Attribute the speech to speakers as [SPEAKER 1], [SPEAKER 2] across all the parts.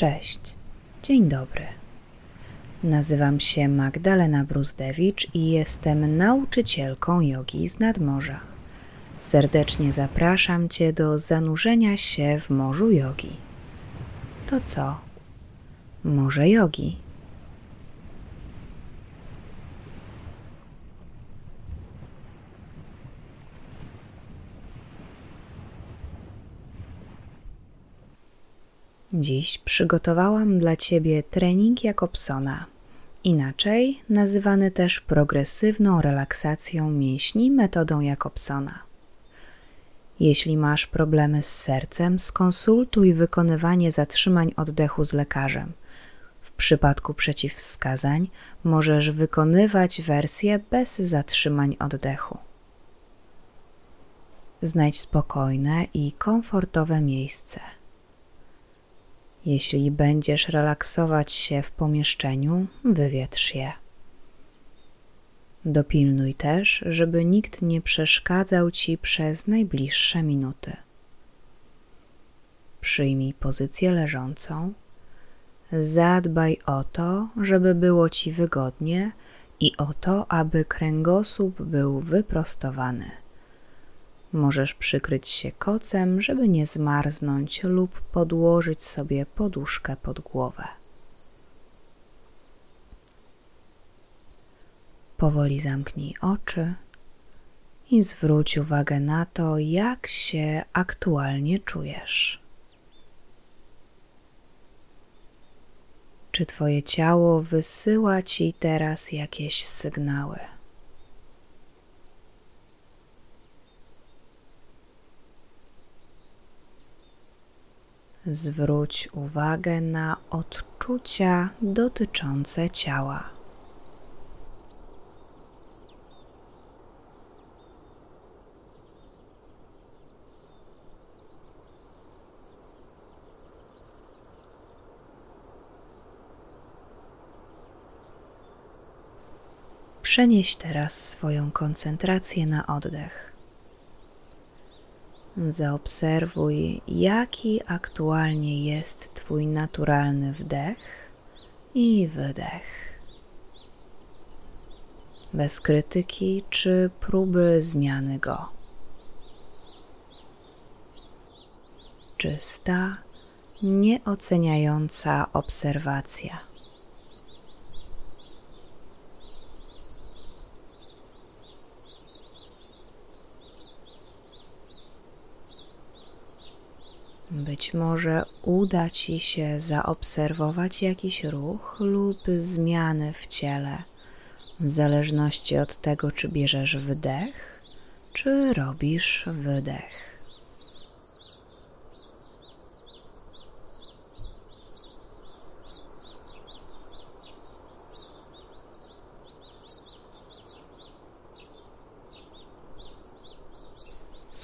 [SPEAKER 1] Cześć, dzień dobry. Nazywam się Magdalena Bruzdewicz i jestem nauczycielką jogi z nadmorza. Serdecznie zapraszam Cię do zanurzenia się w morzu jogi. To co? Morze jogi. Dziś przygotowałam dla Ciebie trening Jakobsona, inaczej nazywany też progresywną relaksacją mięśni metodą Jakobsona. Jeśli masz problemy z sercem, skonsultuj wykonywanie zatrzymań oddechu z lekarzem. W przypadku przeciwwskazań możesz wykonywać wersję bez zatrzymań oddechu. Znajdź spokojne i komfortowe miejsce. Jeśli będziesz relaksować się w pomieszczeniu, wywietrz je. Dopilnuj też, żeby nikt nie przeszkadzał ci przez najbliższe minuty. Przyjmij pozycję leżącą. Zadbaj o to, żeby było ci wygodnie i o to, aby kręgosłup był wyprostowany. Możesz przykryć się kocem, żeby nie zmarznąć, lub podłożyć sobie poduszkę pod głowę. Powoli zamknij oczy i zwróć uwagę na to, jak się aktualnie czujesz. Czy Twoje ciało wysyła Ci teraz jakieś sygnały? Zwróć uwagę na odczucia dotyczące ciała. Przenieś teraz swoją koncentrację na oddech. Zaobserwuj, jaki aktualnie jest Twój naturalny wdech i wydech. Bez krytyki czy próby zmiany go. Czysta, nieoceniająca obserwacja. Być może uda Ci się zaobserwować jakiś ruch lub zmiany w ciele, w zależności od tego, czy bierzesz wdech, czy robisz wydech.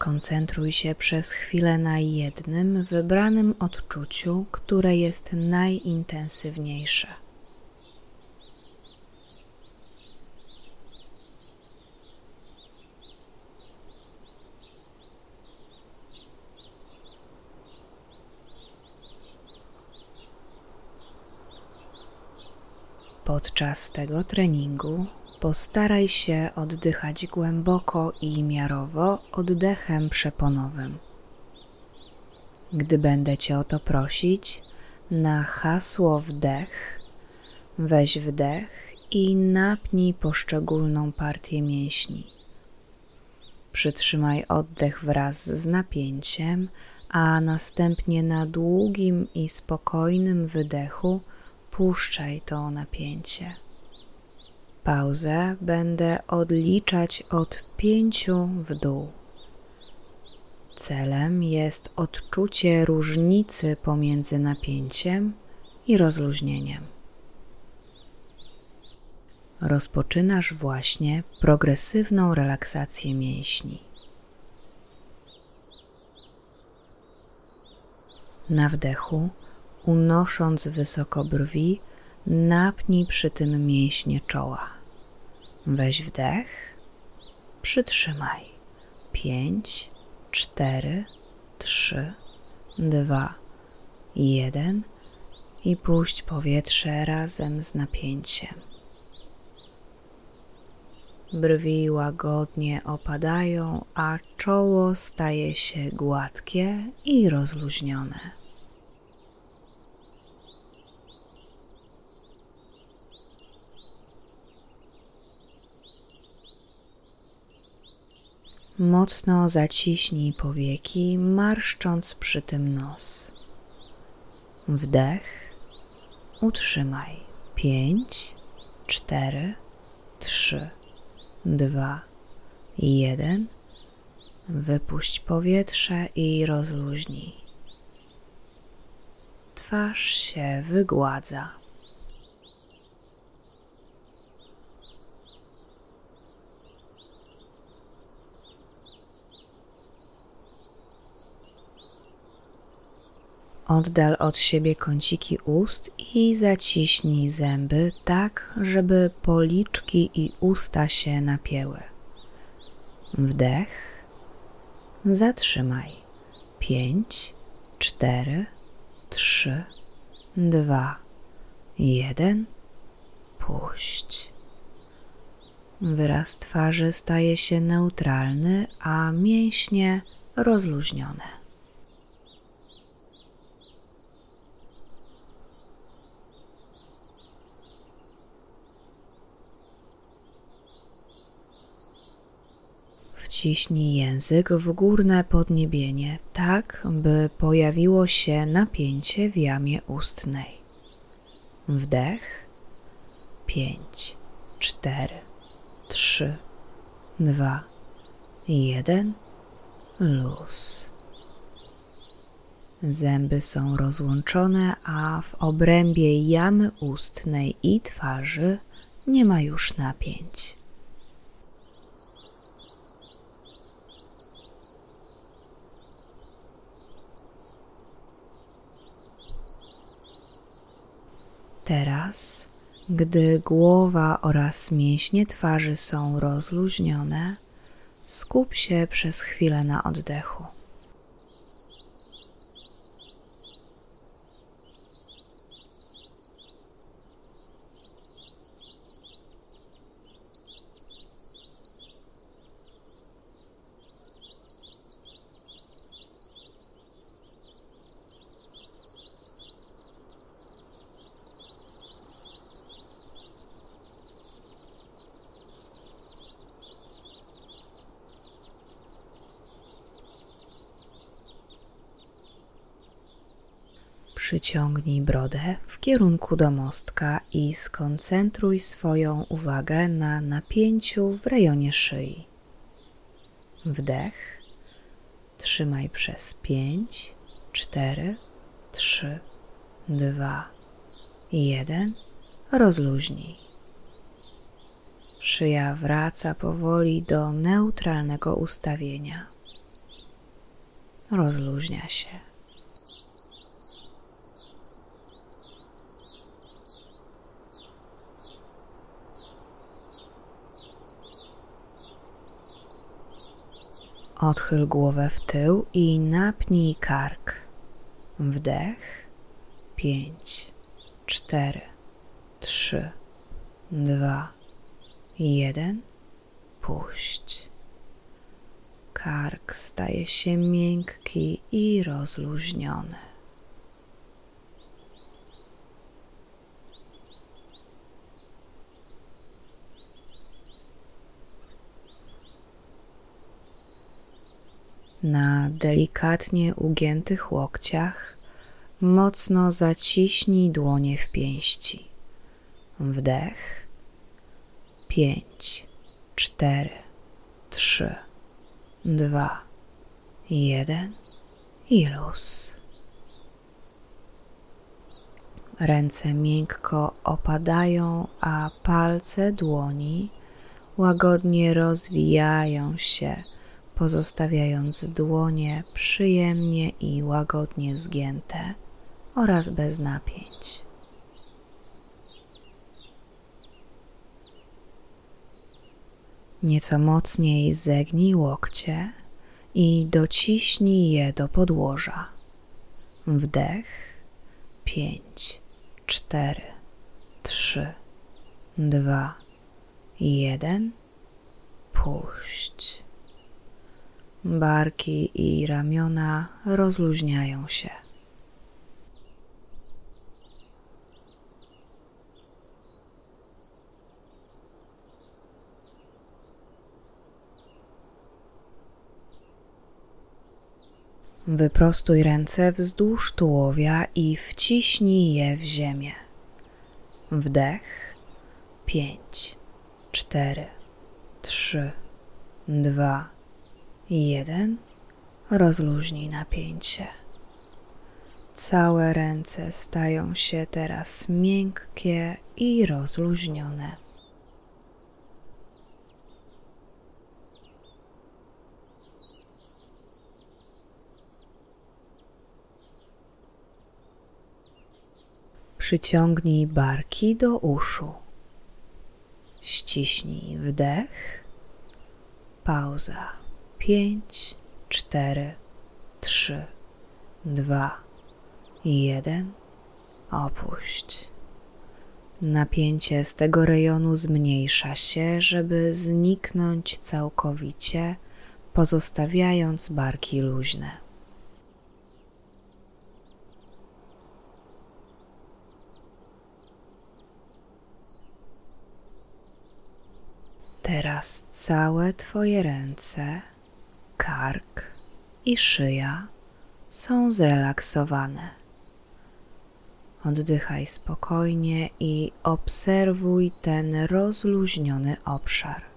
[SPEAKER 1] Skoncentruj się przez chwilę na jednym wybranym odczuciu, które jest najintensywniejsze. Podczas tego treningu Postaraj się oddychać głęboko i miarowo oddechem przeponowym. Gdy będę Cię o to prosić, na hasło wdech weź wdech i napnij poszczególną partię mięśni. Przytrzymaj oddech wraz z napięciem, a następnie na długim i spokojnym wydechu puszczaj to napięcie. Pauzę będę odliczać od pięciu w dół. Celem jest odczucie różnicy pomiędzy napięciem i rozluźnieniem. Rozpoczynasz właśnie progresywną relaksację mięśni. Na wdechu, unosząc wysoko brwi, Napnij przy tym mięśnie czoła. Weź wdech, przytrzymaj. Pięć, cztery, trzy, dwa, jeden i puść powietrze razem z napięciem. Brwi łagodnie opadają, a czoło staje się gładkie i rozluźnione. Mocno zaciśnij powieki, marszcząc przy tym nos. Wdech, utrzymaj. Pięć, cztery, trzy, dwa, jeden. Wypuść powietrze i rozluźnij. Twarz się wygładza. Oddal od siebie kąciki ust i zaciśnij zęby tak, żeby policzki i usta się napięły. Wdech. Zatrzymaj. Pięć, cztery, trzy, dwa, jeden. Puść. Wyraz twarzy staje się neutralny, a mięśnie rozluźnione. Wciśnij język w górne podniebienie, tak by pojawiło się napięcie w jamie ustnej. Wdech. Pięć, cztery, trzy, dwa, jeden. Luz. Zęby są rozłączone, a w obrębie jamy ustnej i twarzy nie ma już napięć. Teraz, gdy głowa oraz mięśnie twarzy są rozluźnione, skup się przez chwilę na oddechu. Przyciągnij brodę w kierunku do mostka i skoncentruj swoją uwagę na napięciu w rejonie szyi. Wdech. Trzymaj przez pięć, cztery, trzy, dwa, jeden. Rozluźnij. Szyja wraca powoli do neutralnego ustawienia. Rozluźnia się. Odchyl głowę w tył i napnij kark. Wdech. Pięć, cztery, trzy, dwa, jeden. Puść. Kark staje się miękki i rozluźniony. Na delikatnie ugiętych łokciach mocno zaciśnij dłonie w pięści. Wdech. Pięć, cztery, trzy, dwa, jeden i luz. Ręce miękko opadają, a palce dłoni łagodnie rozwijają się pozostawiając dłonie przyjemnie i łagodnie zgięte oraz bez napięć. Nieco mocniej zegnij łokcie i dociśnij je do podłoża. Wdech, pięć, cztery, trzy, dwa, jeden. Puść. Barki i ramiona rozluźniają się. Wyprostuj ręce wzdłuż tułowia i wciśnij je w ziemię. Wdech. Pięć, cztery, trzy, dwa, jeden. Rozluźnij napięcie. Całe ręce stają się teraz miękkie i rozluźnione. Przyciągnij barki do uszu. Ściśnij wdech. Pauza. Pięć, cztery, trzy, dwa, jeden. Opuść. Napięcie z tego rejonu zmniejsza się, żeby zniknąć całkowicie, pozostawiając barki luźne. Teraz całe Twoje ręce, kark i szyja są zrelaksowane. Oddychaj spokojnie i obserwuj ten rozluźniony obszar.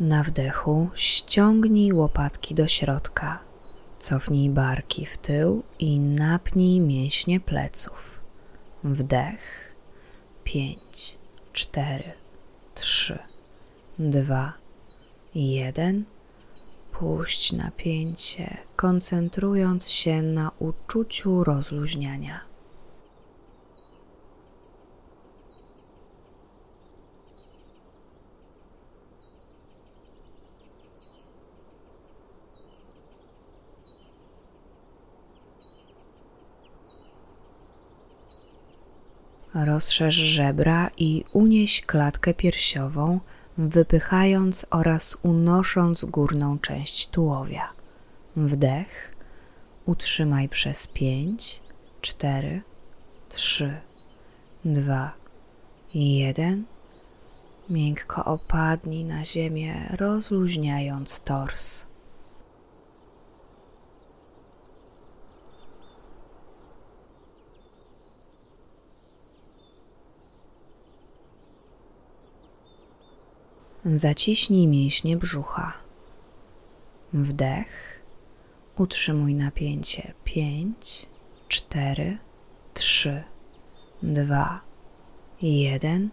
[SPEAKER 1] Na wdechu ściągnij łopatki do środka, cofnij barki w tył i napnij mięśnie pleców. Wdech. Pięć, cztery, trzy, dwa, jeden. Puść napięcie, koncentrując się na uczuciu rozluźniania. Rozszerz żebra i unieś klatkę piersiową, wypychając oraz unosząc górną część tułowia. Wdech. Utrzymaj przez pięć, cztery, trzy, dwa, jeden. Miękko opadnij na ziemię, rozluźniając tors. Zaciśnij mięśnie brzucha. Wdech. Utrzymuj napięcie. Pięć, cztery, trzy, dwa, jeden.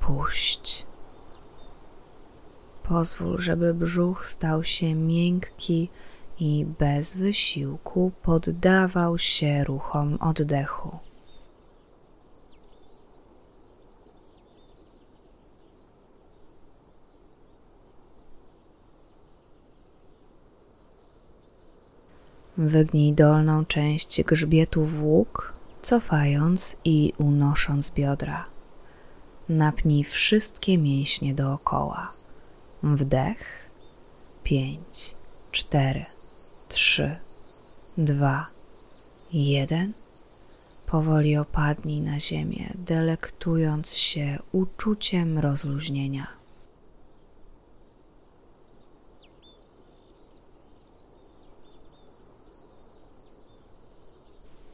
[SPEAKER 1] Puść. Pozwól, żeby brzuch stał się miękki i bez wysiłku poddawał się ruchom oddechu. Wygnij dolną część grzbietu w łuk, cofając i unosząc biodra. Napnij wszystkie mięśnie dookoła. Wdech. Pięć, cztery, trzy, dwa, jeden. Powoli opadnij na ziemię, delektując się uczuciem rozluźnienia.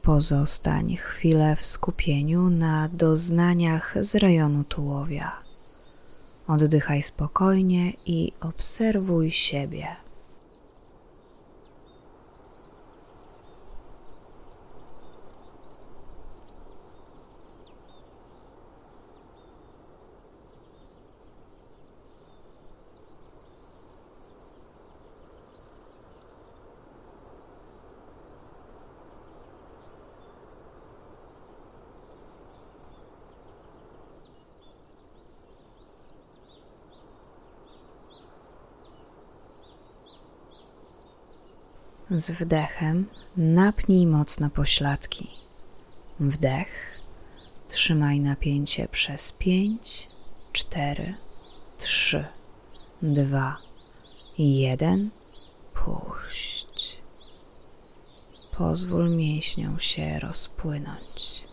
[SPEAKER 1] Pozostań chwilę w skupieniu na doznaniach z rejonu tułowia. Oddychaj spokojnie i obserwuj siebie. Z wdechem napnij mocno pośladki. Wdech. Trzymaj napięcie przez pięć, cztery, trzy, dwa, jeden. Puść. Pozwól mięśniom się rozpłynąć.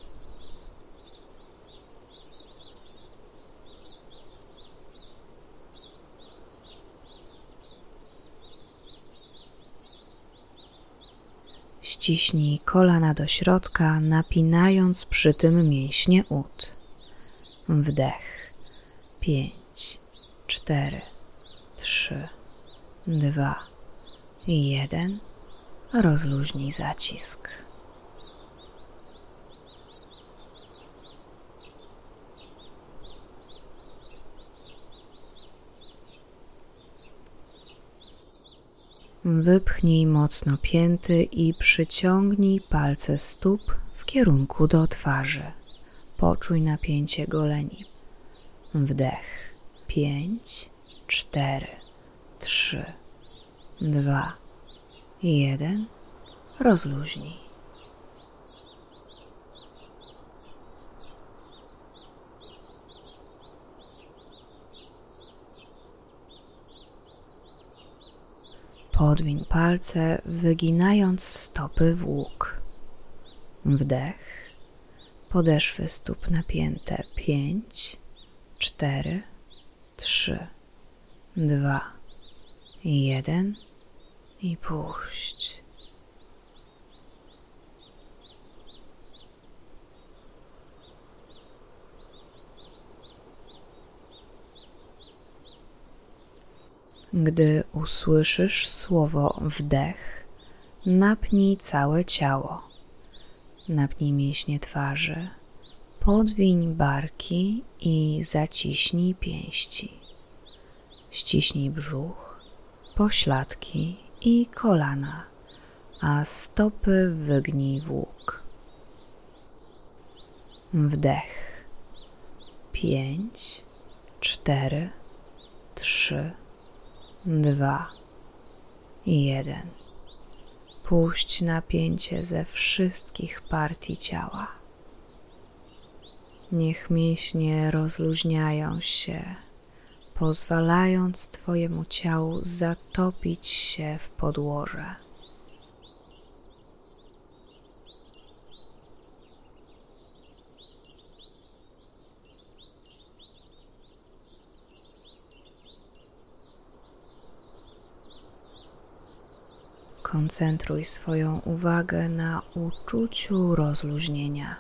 [SPEAKER 1] Ściśnij kolana do środka, napinając przy tym mięśnie ud. Wdech. Pięć, cztery, trzy, dwa, jeden. Rozluźnij zacisk. Wypchnij mocno pięty i przyciągnij palce stóp w kierunku do twarzy. Poczuj napięcie goleni. Wdech. Pięć, cztery, trzy, dwa, jeden. Rozluźnij. Podwiń palce, wyginając stopy w łuk. Wdech. Podeszwy stóp napięte. Pięć, cztery, trzy, dwa, jeden i puść. Gdy usłyszysz słowo wdech, napnij całe ciało. Napnij mięśnie twarzy, podwiń barki i zaciśnij pięści. Ściśnij brzuch, pośladki i kolana, a stopy wygnij w łuk. Wdech. Pięć, cztery, trzy, dwa, jeden. Puść napięcie ze wszystkich partii ciała. Niech mięśnie rozluźniają się, pozwalając Twojemu ciału zatopić się w podłoże. Koncentruj swoją uwagę na uczuciu rozluźnienia.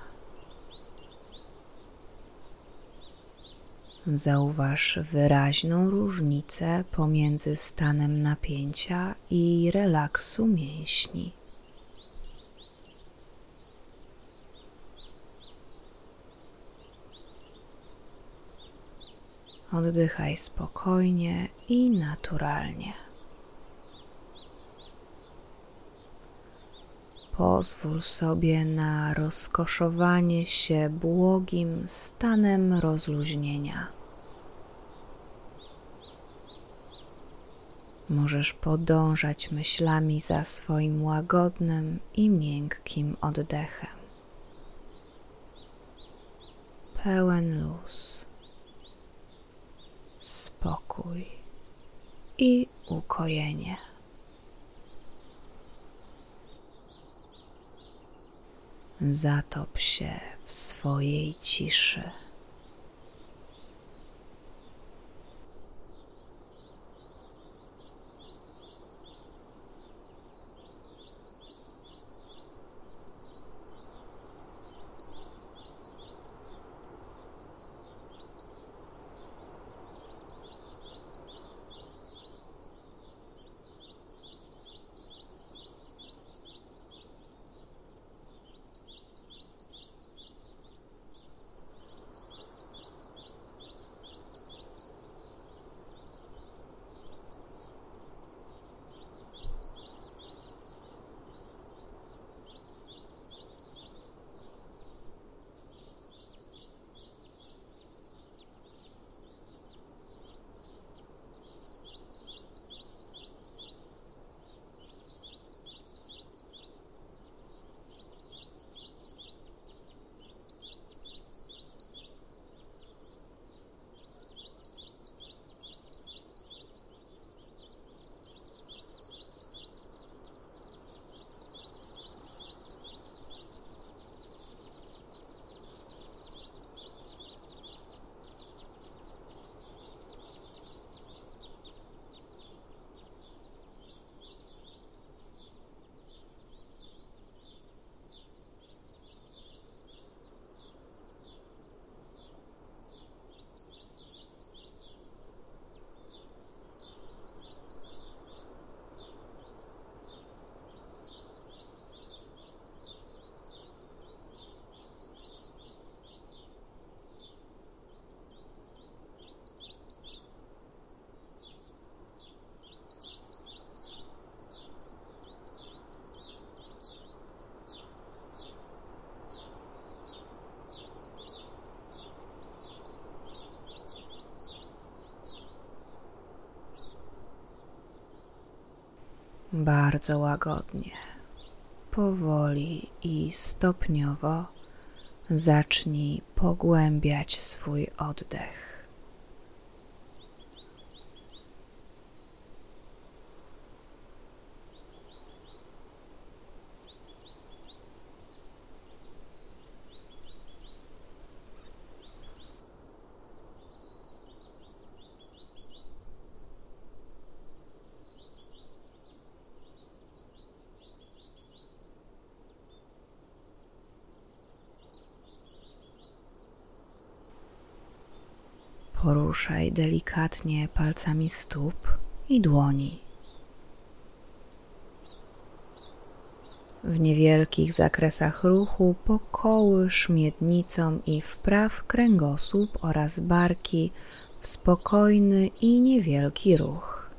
[SPEAKER 1] Zauważ wyraźną różnicę pomiędzy stanem napięcia i relaksu mięśni. Oddychaj spokojnie i naturalnie. Pozwól sobie na rozkoszowanie się błogim stanem rozluźnienia. Możesz podążać myślami za swoim łagodnym i miękkim oddechem. Pełen luz, spokój i ukojenie. Zatop się w swojej ciszy. Bardzo łagodnie, powoli i stopniowo zacznij pogłębiać swój oddech. Poruszaj delikatnie palcami stóp i dłoni. W niewielkich zakresach ruchu pokołysz miednicą i wpraw kręgosłup oraz barki w spokojny i niewielki ruch.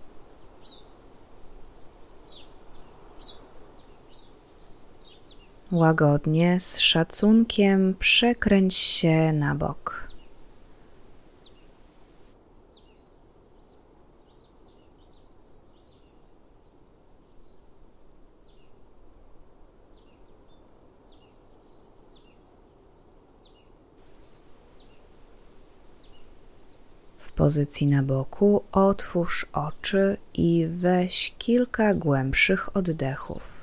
[SPEAKER 1] Łagodnie, z szacunkiem przekręć się na bok. W pozycji na boku otwórz oczy i weź kilka głębszych oddechów.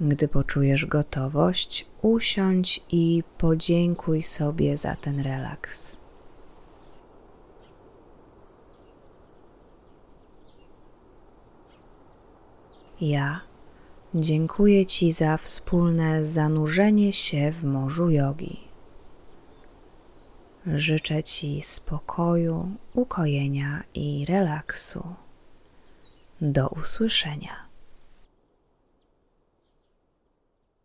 [SPEAKER 1] Gdy poczujesz gotowość, usiądź i podziękuj sobie za ten relaks. Ja dziękuję Ci za wspólne zanurzenie się w morzu jogi. Życzę Ci spokoju, ukojenia i relaksu. Do usłyszenia.